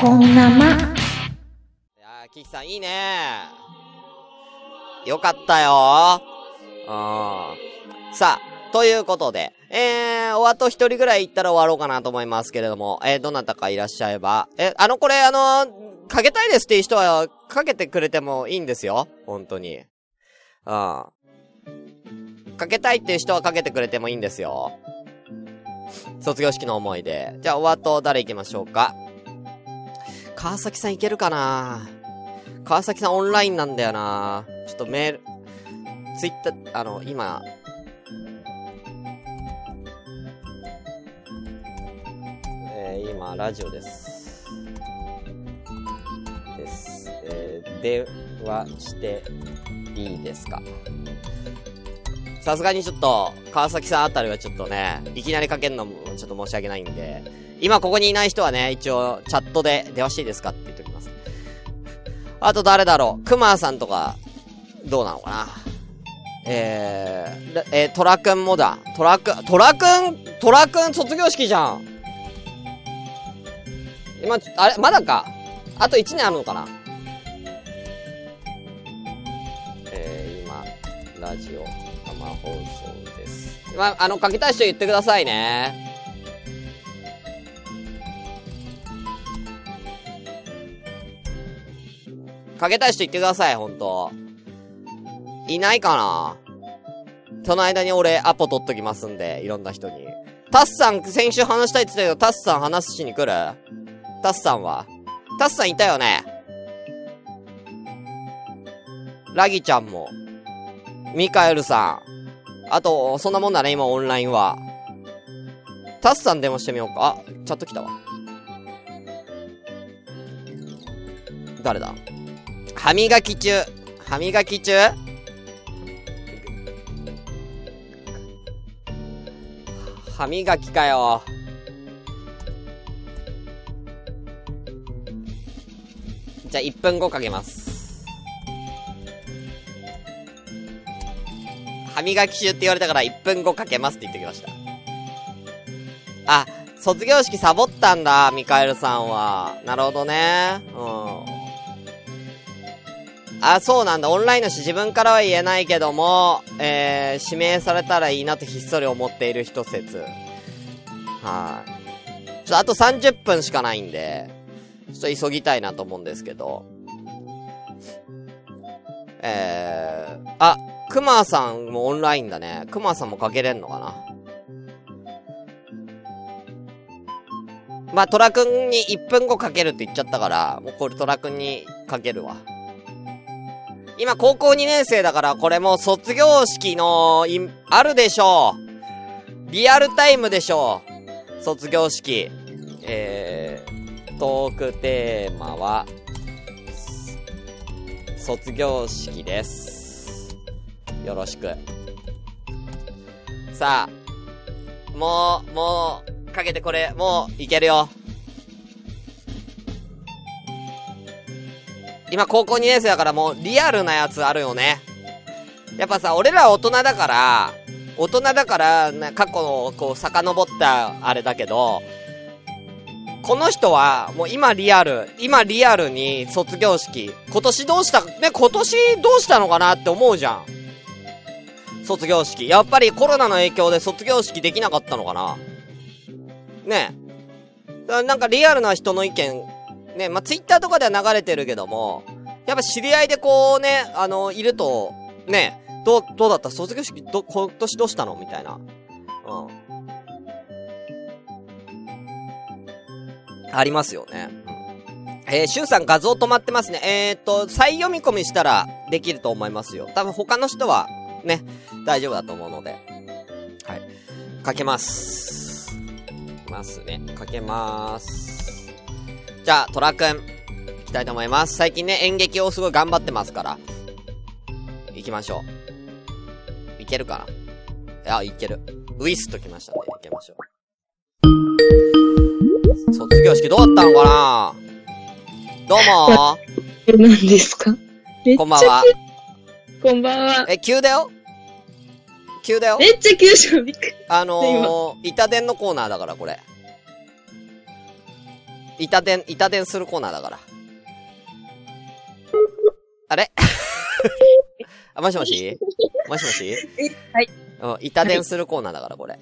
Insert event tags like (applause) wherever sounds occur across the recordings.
こんなま。いやー、キキさんいいねよかったようん。さあ、ということで、えー、おあと一人ぐらい行ったら終わろうかなと思いますけれども、えー、どなたかいらっしゃえば、え、あの、これ、あのかけたいですっていう人は、かけてくれてもいいんですよ。本当に。うん。かけたいっていう人はかけてくれてもいいんですよ。卒業式の思い出。じゃあ、お後誰行きましょうか。川崎さんいけるかな？川崎さんオンラインなんだよなちょっとメール、ツイッター、あの、今、えー、今、ラジオです。です。えー、電話していいですかさすがにちょっと、川崎さんあたりはちょっとね、いきなりかけるのもちょっと申し訳ないんで、今ここにいない人はね、一応、チャットで電話していいですかって言っておきます。あと誰だろう？熊さんとか、どうなのかな？えー、えー、トラくんもだ。トラくん、トラくん、トラくん卒業式じゃん。今、あれ、まだか。あと1年あるのかな？えー、今、ラジオ、ま、ああの、かけたい人言ってくださいね。かけたい人言ってください、ほんと。いないかなその間に俺、アポ取っときますんで、いろんな人に。タッさん、先週話したいって言ったけど、タッさん話しに来る？タッさんは？タッさんいたよね？ラギちゃんも。ミカエルさん。あと、そんなもんだね、今オンラインは。タッさん電話してみようか。あ、チャット来たわ。誰だ？歯磨き中。歯磨き中？歯磨きかよ。じゃあ1分後かけます。磨き中って言われたから1分後かけますって言ってきました。あ、卒業式サボったんだ、ミカエルさんは。なるほどね。うん。あ、そうなんだ。オンラインのし自分からは言えないけども、えー、指名されたらいいなとひっそり思っている一説。はい。ちょっとあと30分しかないんで、ちょっと急ぎたいなと思うんですけど。えー、あ、クマさんもオンラインだね。クマさんもかけれんのかな？まあ、トラくんに1分後かけるって言っちゃったから、もうこれトラくんにかけるわ。今高校2年生だからこれも卒業式のい、あるでしょう。リアルタイムでしょう。卒業式。えー、トークテーマは、卒業式です。よろしく。さあ、もう、もう、かけてこれ、もう、いけるよ。今高校2年生だからもうリアルなやつあるよね。やっぱさ、俺ら大人だから、大人だから、過去のこう遡ったあれだけど、この人はもう今リアル、今リアルに卒業式、今年どうした、ね、今年どうしたのかなって思うじゃん。卒業式。やっぱりコロナの影響で卒業式できなかったのかな？ねえ。なんかリアルな人の意見、ね、まあ、ツイッターとかでは流れてるけども、やっぱ知り合いでこうね、あの、いると、ね、どう、どうだった？卒業式、ど、今年どうしたの？みたいな。うん。ありますよね。えー、しゅんさん画像止まってますね。えーっと、再読み込みしたらできると思いますよ。多分他の人は、ね、大丈夫だと思うので。はい。かけます。ますね。かけまーす。じゃあ、トラくん、行きたいと思います。最近ね、演劇をすごい頑張ってますから。行きましょう。いけるかな？あ、いける。ウィスときましたね。行きましょう。卒業式どうだったのかな？どうもえ、(laughs) 何ですか？こんばんは。こんばんは。え、急だよ急だよめっちゃ急所びっくり。あのー、板伝のコーナーだから、これ。板伝、板伝するコーナーだから。あれ？あ、(laughs) もしもし？もしもし？はい。うん、板伝するコーナーだから、これ。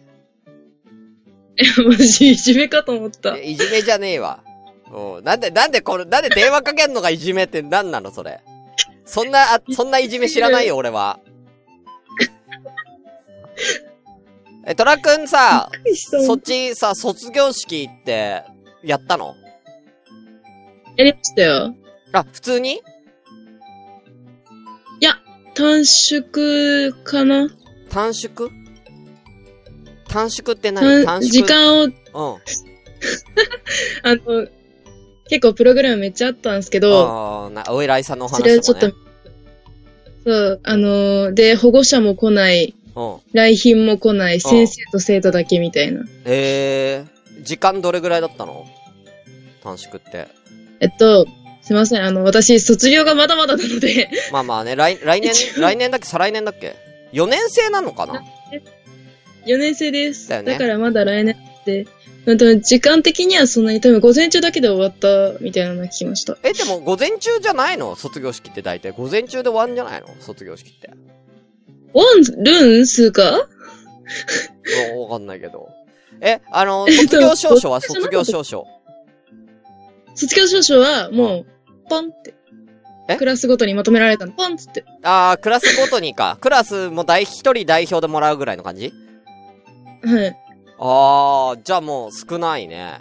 え、マジ、いじめかと思った。えいじめじゃねえわ。うん。なんで、なんでこれ、なんで電話かけんのがいじめってなんなのそれ。そんな、あ、そんないじめ知らないよ、俺は。(laughs) え、トラくんさ、そっちさ、卒業式って、やったの？やりましたよ。あ、普通に？短縮かな。短縮？短縮って何？短短縮？時間を、うん。(laughs) あの、結構プログラムめっちゃあったんですけど、ああ、な、お偉いさんのおそれをちょっとそう、あの、で、保護者も来ない、うん。来賓も来ない、先生と生徒だけみたいな。えー、時間どれぐらいだったの？短縮って。えっと、すいません、あの、私、卒業がまだまだなので、まあまあね、来、来年、(laughs) 来年だっけ？再来年だっけ ?4 年生なのかな？4年生です。だよねからまだ来年で、まあでも時間的にはそんなに多分午前中だけで終わったみたいなの聞きました。え、でも午前中じゃないの？卒業式って大体。午前中で終わんじゃないの？卒業式って。ワン、ルンスかうんわかんないけど。え、あの、卒業証書はえっと卒業証書。卒業証書はもう、ポンって。え？クラスごとにまとめられたの。ポンっつって。あー、クラスごとにか。クラスも代、一人代表でもらうぐらいの感じ？はい。あー、じゃあもう少ないね。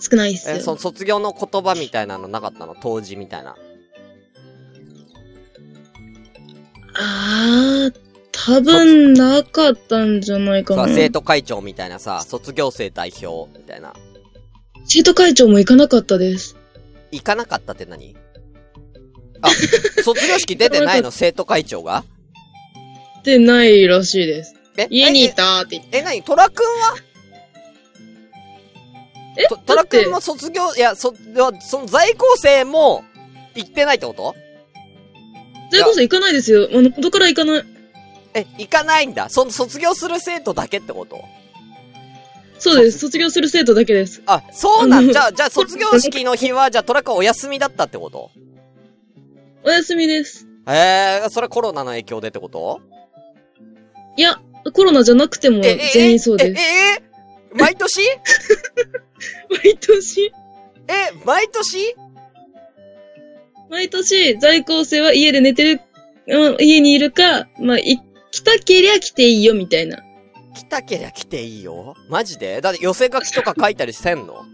少ないっすよ。え、その卒業の言葉みたいなのなかったの？当時みたいな。あー、多分なかったんじゃないかさな。生徒会長みたいなさ、卒業生代表みたいな。生徒会長も行かなかったです。行かなかったって何？あ、(laughs) 卒業式出てないの？生徒会長が？でないらしいです。え？家にいたって言って。え、なにトラくんは？え？トトラくんも卒業、いや、そ、その在校生も行ってないってこと？それこそ行かないですよ。あの、元から行かない。え、行かないんだ。その卒業する生徒だけってこと？そうです。卒業する生徒だけです。あ、そうなんじゃあ、じゃあ卒業式の日は、じゃあトラくんお休みだったってこと？お休みです。えー、それコロナの影響でってこと？いや、コロナじゃなくてもえ、え、全員そうえ、です。え、え、毎年？(laughs) 毎年、え、毎年？毎年、在校生は家で寝てる、うん家にいるか、まあ、い、来たけりゃ来ていいよ、みたいな。来たけりゃ来ていいよマジで？だって寄せ書きとか書いたりせんの？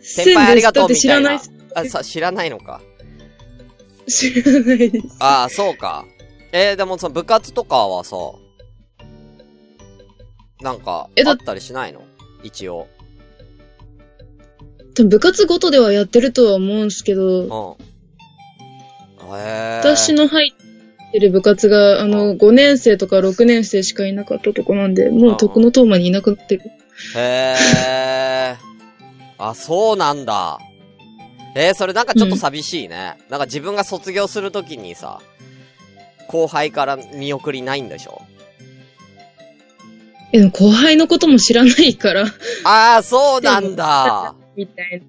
先輩ありがとうだってみたいな知らない。。あ、さ、知らないのか。知らないです。ああ、そうか。えー、でもその部活とかはさ、なんか、あったりしないの？一応。多分部活ごとではやってるとは思うんですけど、うん。へえ。私の入ってる部活が、あの、5年生とか6年生しかいなかったとこなんで、もう徳のトーマにいなくなってる。へえ。あ、そうなんだ。えー、それなんかちょっと寂しいね。なんか自分が卒業するときにさ、後輩から見送りないんでしょ？え、でも後輩のことも知らないから、ああ、そうなんだ。みたいな。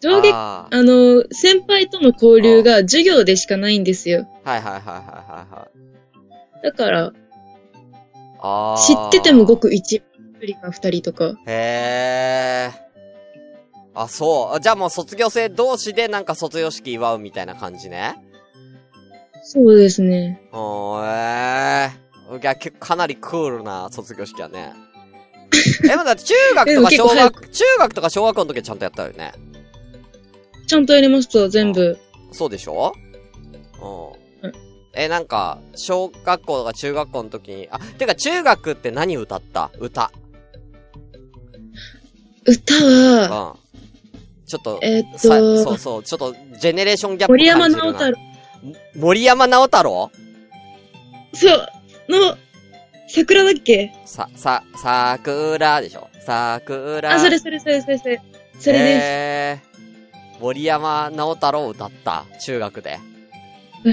上下、ああの、先輩との交流が授業でしかないんですよ。ーはいはいはいはいはいはい。だから。知っててもごく一人か二人とか。へえ。あ、そう。じゃあもう卒業生同士でなんか卒業式祝うみたいな感じね。そうですね。おーえー。いや、結構かなりクールな卒業式やね。(laughs) え、まだ中学とか小学、中学とか小学校の時はちゃんとやったよね。ちゃんとやりました、全部。そうでしょ？うんうん。え、なんか、小学校とか中学校の時に、あ、てか中学って何歌った？歌。歌うんは、。ちょっと、えーっさとそうそう、ちょっと、ジェネレーションギャップ森山直太朗。森山直太朗？そう、の、桜だっけ？さ、さ、桜でしょ？桜。あ、それそれそれそれそれ。それです。えー、森山直太朗歌った？中学で。わか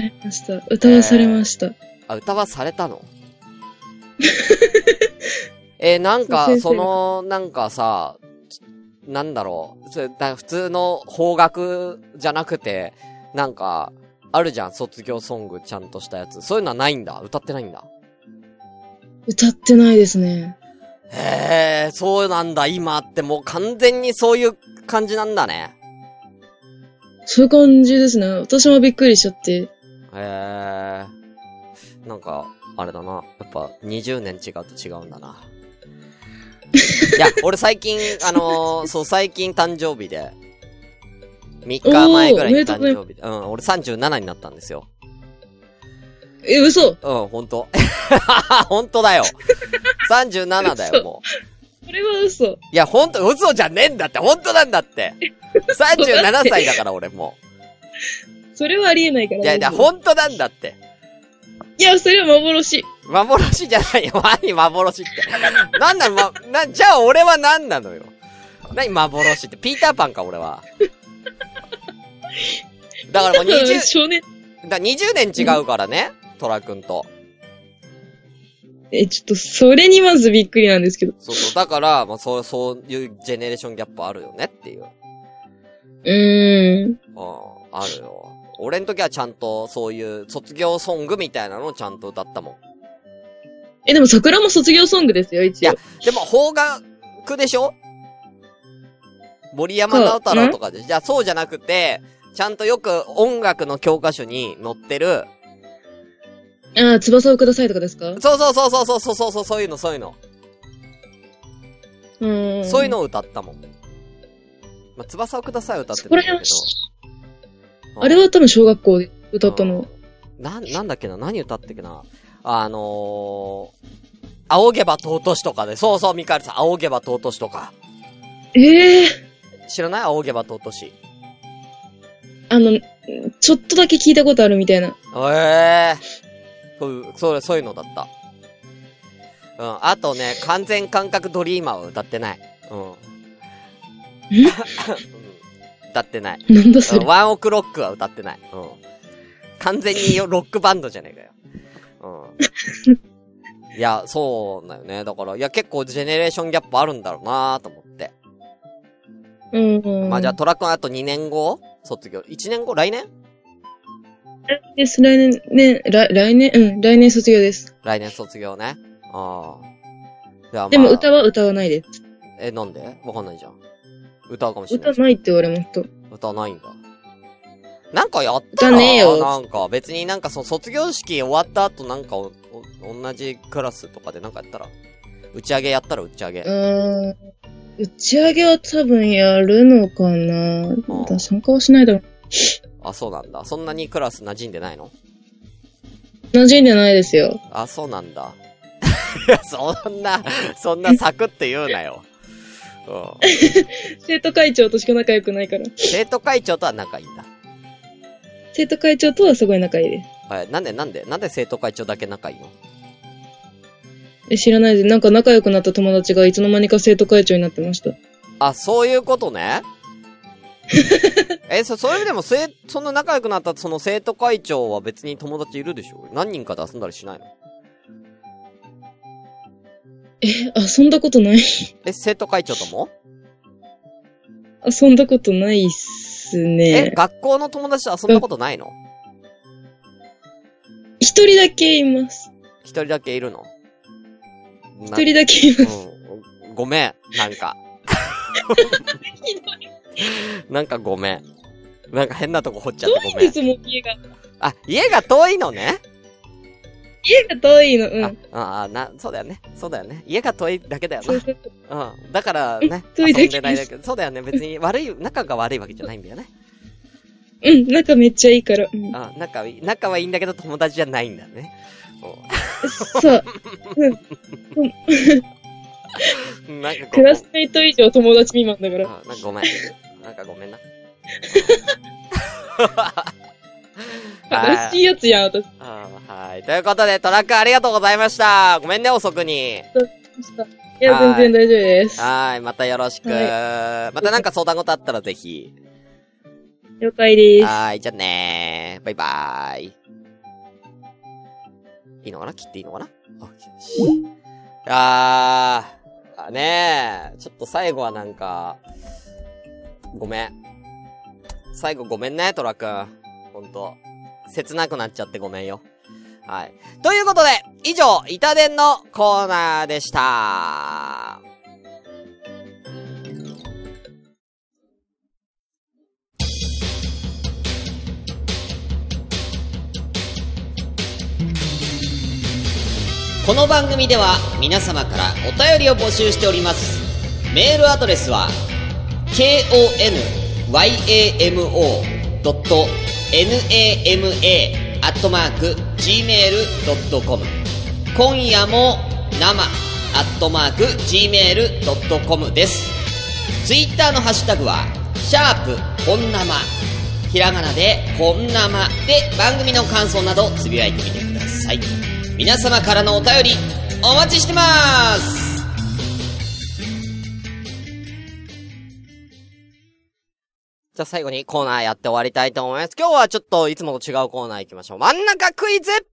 りました。歌わされました。あ、歌はされたの？(laughs) えーなんか、その、なんかさ、なんだろう。それ、だ普通の方角じゃなくて、なんか、あるじゃん、卒業ソングちゃんとしたやつ。そういうのはないんだ。歌ってないんだ。歌ってないですね。へえ、そうなんだ。今ってもう完全にそういう感じなんだね。そういう感じですね。私もびっくりしちゃって。へえ。なんか、あれだな。やっぱ、20年違うと違うんだな。(laughs) いや、俺最近、あのーそう、最近誕生日で、3日前ぐらいに誕生日で、うん、俺37になったんですよ。え、嘘うん、ほんと。(laughs) ほんとだよ。37だよ、もう。これは嘘。いや、ほんと、嘘じゃねえんだって、ほんとなんだって。37歳だから、俺もそれはありえないから。う。いや、いや、ほんとなんだって。いや、それは幻。幻じゃないよ。何幻って。なんなのま、な、じゃあ俺は何なのよ。何幻って。ピーターパンか、俺は。だからもう20、少年。だ20年違うからね。トラ君と。え、ちょっと、それにまずびっくりなんですけど。そうそう。だから、まあ、そう、そういうジェネレーションギャップあるよねっていう。うーん。うん、あるよ。俺の時はちゃんとそういう卒業ソングみたいなのをちゃんと歌ったもん。え、でも桜も卒業ソングですよ、一応。でも方角でしょ？森山直太朗とかで。じゃあそうじゃなくて、ちゃんとよく音楽の教科書に載ってる、ああ、翼をくださいとかですか？そうそうそうそうそうそうそう、そういうの、そういうの。うん。そういうのを歌ったもん。まあ、翼をください歌ってたんだけど。あれは多分小学校で歌ったの。な、なんだっけな何歌ったっけなあのー、仰げば尊しとかで、そうそう、ミカエルさん、仰げば尊しとか。ええー、知らない仰げば尊し。あの、ちょっとだけ聞いたことあるみたいな。ええーそういう、そう、そういうのだった。うん。あとね、完全感覚ドリーマーは歌ってない。うん。うん歌ってない。なんだそれ。ワンオクロックは歌ってない。うん。完全にロックバンドじゃねえかよ。うん。(laughs) いや、そうだよね。だから、いや、結構ジェネレーションギャップあるんだろうなと思って。うん。まあ、じゃあ、トラ君あと2年後？卒業。1年後？来年？です。来年、ね、来、来年、うん、来年卒業です。来年卒業ね。ああ。じゃあ、まあ、でも歌は歌わないです。え、なんで？わかんないじゃん。歌うかもしれない歌。ないって言われました。歌わないんだ。なんかやったら歌ねえよなんか、別になんかその卒業式終わった後なんかお、お同じクラスとかでなんかやったら、打ち上げやったら打ち上げ。うーん。打ち上げは多分やるのかなだ参加はしないだろう。あ、そうなんだ。そんなにクラス馴染んでないの？馴染んでないですよ。あ、そうなんだ。(laughs) そんな、そんなサクって言うなよ。うん。(laughs) 生徒会長としか仲良くないから。生徒会長とは仲いいんだ。生徒会長とはすごい仲いいです。え、なんでなんでなんで生徒会長だけ仲いいの？え、知らないです。なんか仲良くなった友達がいつの間にか生徒会長になってました。あ、そういうことね。(laughs) え、そ、それでも、せ、そんな仲良くなったその生徒会長は別に友達いるでしょ？何人かで遊んだりしないの？え、遊んだことない。え、生徒会長とも？(laughs) 遊んだことないっすえ、ね。学校の友達と遊んだことないの？一人だけいます。一人だけいるの？一人だけいます。うん。ごめん、なんか。(laughs) (laughs) なんかごめん。なんか変なとこ掘っちゃってごめん。遠いですもん、家が。あ、家が遠いのね？家が遠いの、うん。あ、ああ、な、そうだよね。そうだよね。家が遠いだけだよな。そうそううん。だからね、遠いだけ？遊んでないだけ。そうだよね。別に悪い、仲が悪いわけじゃないんだよね。うん、仲めっちゃいいから。うん、あ仲はいい、仲はいいんだけど友達じゃないんだね。そう。(laughs) うんなんかごクラスメイト以上友達未満だから。あなんかごめん。なんかごめんな。悲しいやつやん、私。あーはい。ということで、トラックありがとうございました。ごめんね、遅くに。いや、全然大丈夫です。はい。またよろしく。またなんか相談事あったらぜひ。了解です。はい。じゃあねー。バイバーイ。いいのかな？切っていいのかな？あ。あー。ねえ。ちょっと最後はなんか、ごめん。最後ごめんね、トラくん。ほんと。切なくなっちゃってごめんよ。はい。ということで、以上、板伝のコーナーでした。この番組では皆様からお便りを募集しております。メールアドレスは、konyamo.nama.gmail.com 今夜も生アットマーク gmail.com です。ツイッターのハッシュタグはシャープ本生ひらがなで本生で番組の感想などつぶやいてみてください。皆様からのお便りお待ちしてますじゃあ最後にコーナーやって終わりたいと思います。今日はちょっといつもと違うコーナー行きましょう。真ん中クイズ (coughs)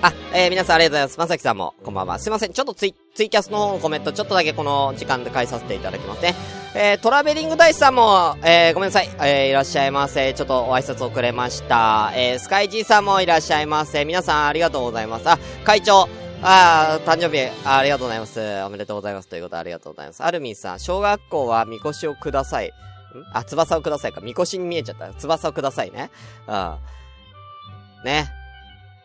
あ、えー、皆さんありがとうございます。まさきさんも、こんばんは。すいません。ちょっとツイ、ツイキャスの方のコメント、ちょっとだけこの時間で返させていただきますね。えー、トラベリングダイスさんも、えー、ごめんなさい。えー、いらっしゃいませ。ちょっとお挨拶遅れました。えー、スカイジーさんもいらっしゃいませ。皆さんありがとうございます。あ、会長、ああ、誕生日あ、りがとうございます。おめでとうございます。ということでありがとうございます。アルミンさん、小学校はみこしをください。ん？あ、翼をくださいか。みこしに見えちゃった。翼をくださいね。うん。ね。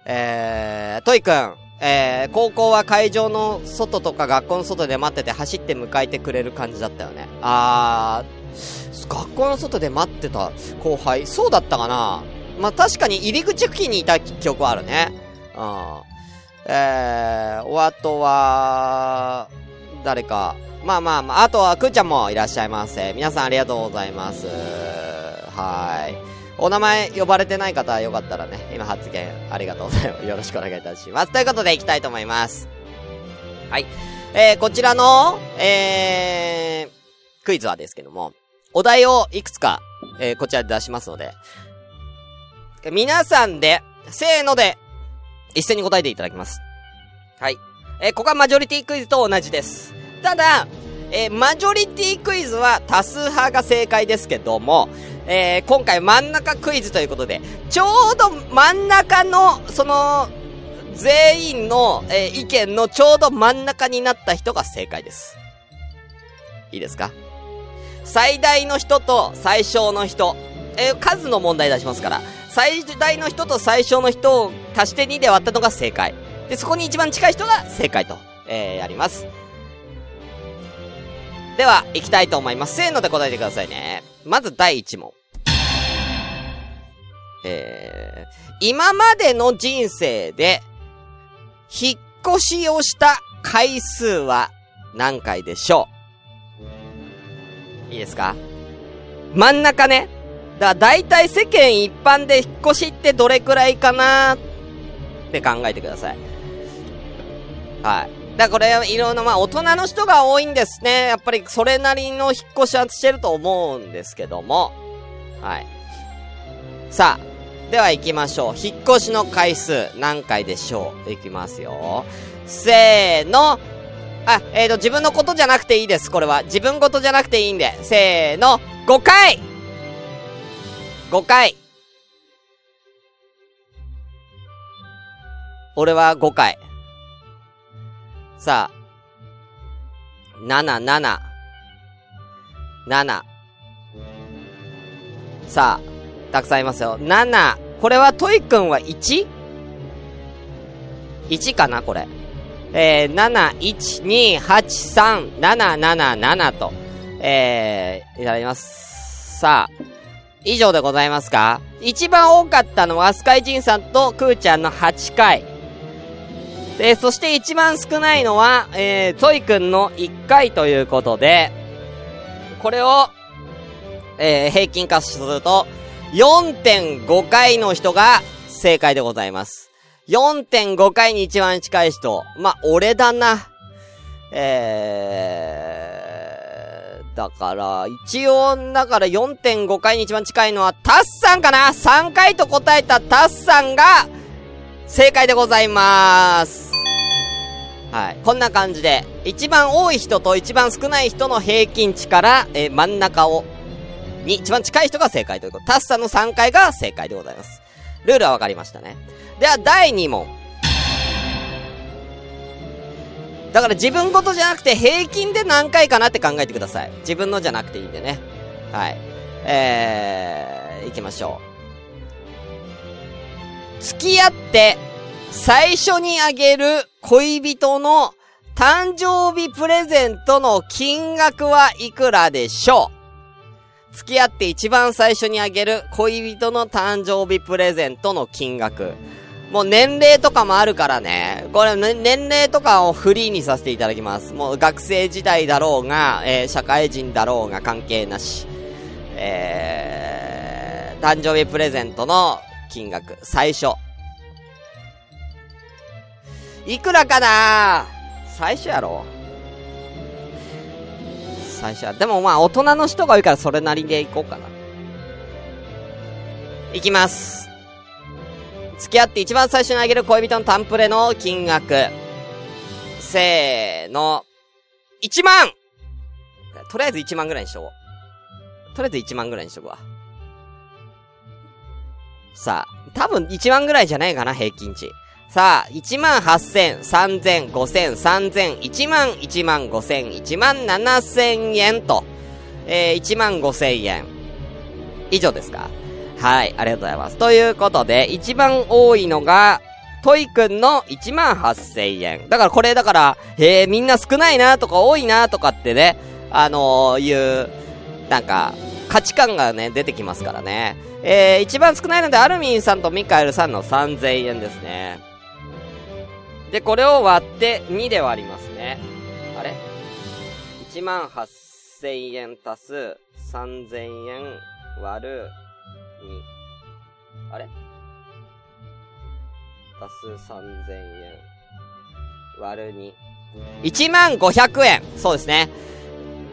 えー、トイくん。えー、高校は会場の外とか学校の外で待ってて走って迎えてくれる感じだったよね。あー、学校の外で待ってた後輩そうだったかなまあ、確かに入り口付近にいた記憶はあるね。うん。えー、お後は、誰か、まあまあまあ、あとはくーちゃんもいらっしゃいませ。皆さんありがとうございます。はい。お名前呼ばれてない方はよかったらね、今発言ありがとうございます。よろしくお願いいたします。ということで行きたいと思います。はい。えー、こちらの、えー、クイズはですけども、お題をいくつか、えー、こちらで出しますので、皆さんで、せーので一斉に答えていただきます。はい。えー、ここはマジョリティクイズと同じです。ただ、えー、マジョリティクイズは多数派が正解ですけども、えー、今回真ん中クイズということで、ちょうど真ん中の、その、全員の、えー、意見のちょうど真ん中になった人が正解です。いいですか？最大の人と最小の人、えー、数の問題出しますから、最大の人と最小の人を足して2で割ったのが正解。で、そこに一番近い人が正解と、えー、やります。では、行きたいと思います。せーので答えてくださいね。まず第1問。えー、今までの人生で、引っ越しをした回数は何回でしょう？いいですか？真ん中ね。だから大体世間一般で引っ越しってどれくらいかなって考えてください。はい。だからこれ、いろんな、まあ大人の人が多いんですね。やっぱりそれなりの引っ越しはしてると思うんですけども。はい。さあ、では行きましょう。引っ越しの回数何回でしょう？いきますよ。せーの。あ、えーと、自分のことじゃなくていいです。これは。自分ことじゃなくていいんで。せーの。5回5回。俺は5回。さあ、7、7。7。さあ、たくさんいますよ。7。これはトイくんは 1?1 かなこれ。えー、7、1、2、8、3、7、7、7と、えー、いただきます。さあ、以上でございますか？一番多かったのはスカイジンさんとクーちゃんの8回。で、そして一番少ないのは、えー、トイくんの1回ということで、これを、えー、平均化すると、4.5回の人が正解でございます。4.5回に一番近い人。まあ、俺だな。えー、だから、一応、だから4.5回に一番近いのはタッさんかな ?3 回と答えたタッさんが、正解でございます。はい。こんな感じで、一番多い人と一番少ない人の平均値から、えー、真ん中を、に一番近い人が正解ということ。タッサの3回が正解でございます。ルールはわかりましたね。では、第2問。だから自分ごとじゃなくて平均で何回かなって考えてください。自分のじゃなくていいんでね。はい。えー、行きましょう。付き合って最初にあげる恋人の誕生日プレゼントの金額はいくらでしょう？付き合って一番最初にあげる恋人の誕生日プレゼントの金額。もう年齢とかもあるからね。これ、ね、年齢とかをフリーにさせていただきます。もう学生時代だろうが、えー、社会人だろうが関係なし。えー、誕生日プレゼントの金額、最初。いくらかな？最初やろ最初は。でもまあ大人の人が多いからそれなりでいこうかな。いきます。付き合って一番最初にあげる恋人のタンプレの金額。せーの。1万とりあえず1万ぐらいにしとこう。とりあえず1万ぐらいにしとくわ。さあ、多分1万ぐらいじゃないかな、平均値。さあ、1万8000、3000、5000、3000、1万、1万5000、1万7000円と、えー、1万5000円。以上ですか？はい、ありがとうございます。ということで、一番多いのが、トイくんの1万8000円。だからこれだから、へえ、みんな少ないなとか多いなとかってね、あのー、いう、なんか、価値観がね、出てきますからね。えー、一番少ないので、アルミンさんとミカエルさんの3000円ですね。で、これを割って2で割りますね。あれ ?1 万8000円足す3000円割る2。あれ？足す3000円割る2。1万500円そうですね。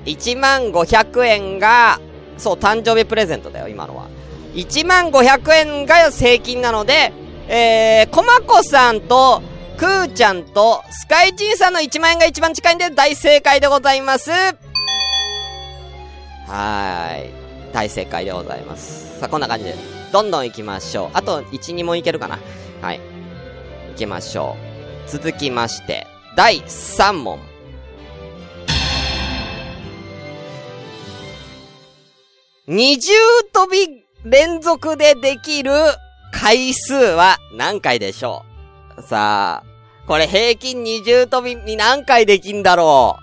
1万500円が、そう、誕生日プレゼントだよ、今のは。1万500円が正金なので、えー、コマコさんと、くーちゃんと、スカイチンさんの1万円が一番近いんで大正解でございます。はーい。大正解でございます。さあ、こんな感じで、どんどん行きましょう。あと、1、2問いけるかなはい。行きましょう。続きまして、第3問。二重跳び連続でできる回数は何回でしょう？さあ、これ平均二重跳びに何回できんだろ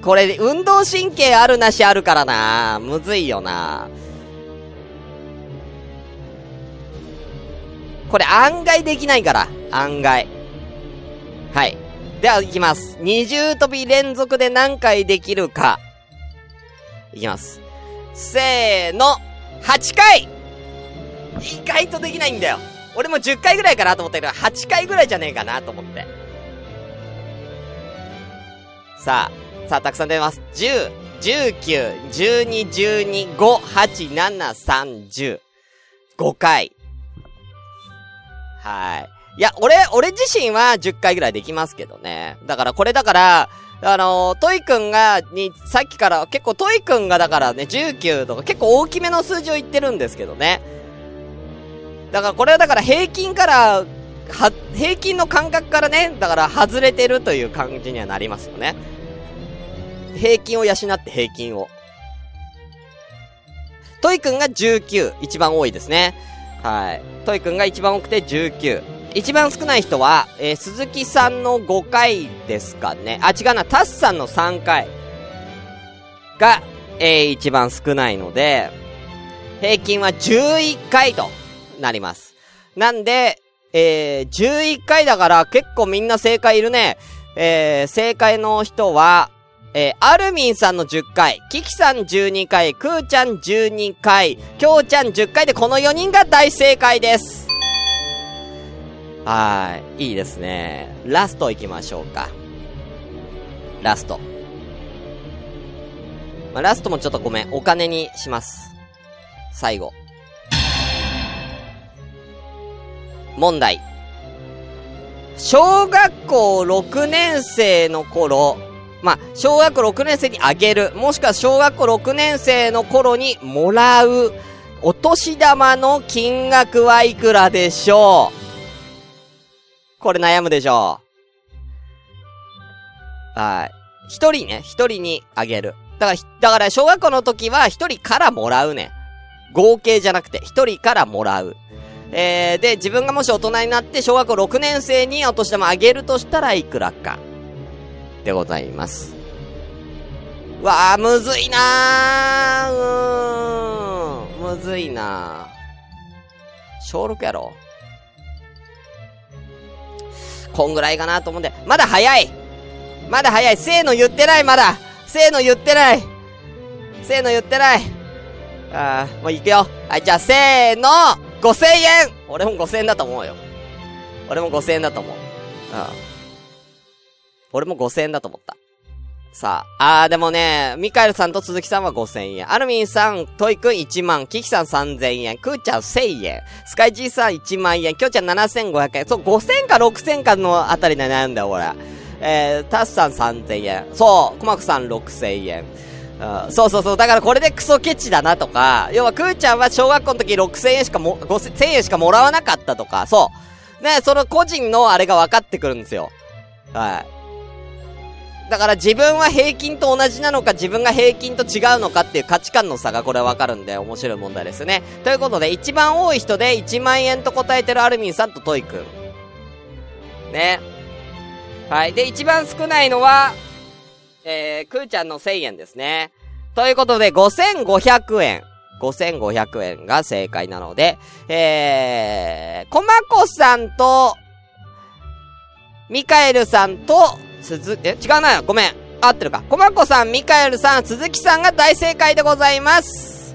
う？これ、運動神経あるなしあるからな。むずいよな。これ案外できないから。案外。はい。では、いきます。二重跳び連続で何回できるか。いきます。せーの、8回意外とできないんだよ。俺も10回ぐらいかなと思ったけど、8回ぐらいじゃねえかなと思って。さあ、さあ、たくさん出ます。10、19、12、12、5、8、7、3、10。5回。はい。いや、俺、俺自身は10回ぐらいできますけどね。だから、これだから、あのー、トイくんが、に、さっきから結構トイくんがだからね、19とか結構大きめの数字を言ってるんですけどね。だからこれはだから平均から、は、平均の感覚からね、だから外れてるという感じにはなりますよね。平均を養って平均を。トイくんが19、一番多いですね。はい。トイくんが一番多くて19。一番少ない人は、えー、鈴木さんの5回ですかね。あ、違うな、タッさんの3回が、えー、一番少ないので、平均は11回となります。なんで、えー、11回だから結構みんな正解いるね。えー、正解の人は、えー、アルミンさんの10回、キキさん12回、クーちゃん12回、キョウちゃん10回でこの4人が大正解です。はい。いいですね。ラスト行きましょうか。ラスト。まあ、ラストもちょっとごめん。お金にします。最後。問題。小学校6年生の頃、まあ、小学校6年生にあげる、もしくは小学校6年生の頃にもらう、お年玉の金額はいくらでしょう？これ悩むでしょう。はい。一人ね、一人にあげる。だから、だから小学校の時は一人からもらうね。合計じゃなくて、一人からもらう。えー、で、自分がもし大人になって小学校6年生にお年玉あげるとしたらいくらか。でございます。わあ、むずいなー。うーん。むずいなー。小6やろこんぐらいかなと思うんで。まだ早いまだ早いせーの言ってないまだせーの言ってないせーの言ってないあー、もう行くよ。はい、じゃあせーの !5000 円俺も5000円だと思うよ。俺も5000円だと思う。うん。俺も5000円だと思った。さあ、あーでもね、ミカエルさんと鈴木さんは5000円。アルミンさん、トイくん1万、キキさん3000円、クーちゃん1000円、スカイジーさん1万円、キョちゃん7500円。そう、5000か6000かのあたりで悩んだよ、俺。えー、タスさん3000円。そう、コマクさん6000円。うん、そうそうそう。だからこれでクソケチだなとか、要はクーちゃんは小学校の時6000円しかも、5000円しかもらわなかったとか、そう。ね、その個人のあれが分かってくるんですよ。はい。だから自分は平均と同じなのか自分が平均と違うのかっていう価値観の差がこれわかるんで面白い問題ですね。ということで一番多い人で1万円と答えてるアルミンさんとトイくん。ね。はい。で、一番少ないのは、えー、くーちゃんの1000円ですね。ということで5500円。5500円が正解なので、えー、コマコさんと、ミカエルさんと、鈴、え、違うな。ごめん。合ってるか。コマコさん、ミカエルさん、鈴木さんが大正解でございます。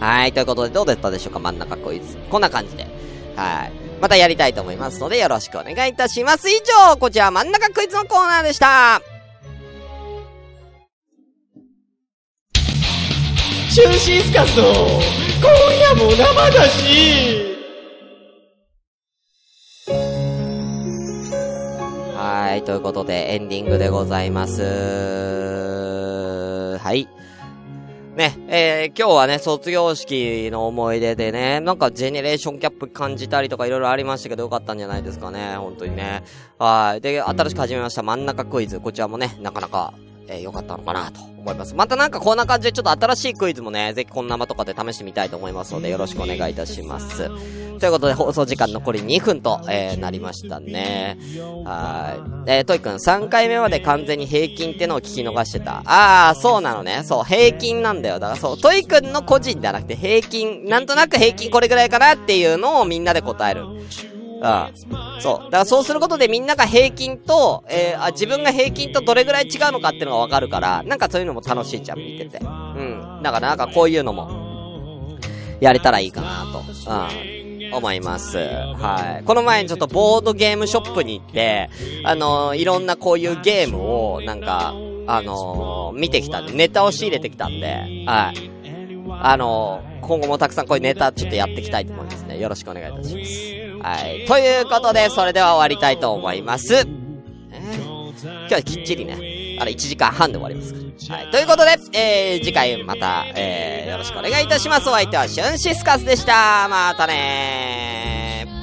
はい。ということで、どうだったでしょうか真ん中クイズ。こんな感じで。はい。またやりたいと思いますので、よろしくお願いいたします。以上、こちら真ん中クイズのコーナーでした。シュンシスカスの今夜も生だしはい、ということでエンディングでございます。はい。ね、えー、今日はね、卒業式の思い出でね、なんかジェネレーションキャップ感じたりとかいろいろありましたけどよかったんじゃないですかね、本当にね。はい。で、新しく始めました真ん中クイズ。こちらもね、なかなかえー、よかったのかなと思います。またなんかこんな感じでちょっと新しいクイズもね、ぜひこんなまとかで試してみたいと思いますので、よろしくお願いいたします。ということで、放送時間残り2分と、えー、なりましたね。はい。えー、トイくん、3回目まで完全に平均ってのを聞き逃してた。あー、そうなのね。そう、平均なんだよ。だからそう、トイくんの個人じゃなくて平均、なんとなく平均これぐらいかなっていうのをみんなで答える。うん。そう。だからそうすることでみんなが平均と、えー、あ、自分が平均とどれぐらい違うのかっていうのがわかるから、なんかそういうのも楽しいじゃん、見てて。うん。だからなんかこういうのも、やれたらいいかなと。うん。思います。はい。この前にちょっとボードゲームショップに行って、あのー、いろんなこういうゲームを、なんか、あのー、見てきたんで、ネタを仕入れてきたんで、はい。あのー、今後もたくさんこういうネタちょっとやっていきたいと思いますね。よろしくお願いいたします。はい。ということで、それでは終わりたいと思います。えー、今日はきっちりね、あの1時間半で終わりますから。はい。ということで、えー、次回また、えー、よろしくお願いいたします。お相手はシュンシスカスでした。またねー。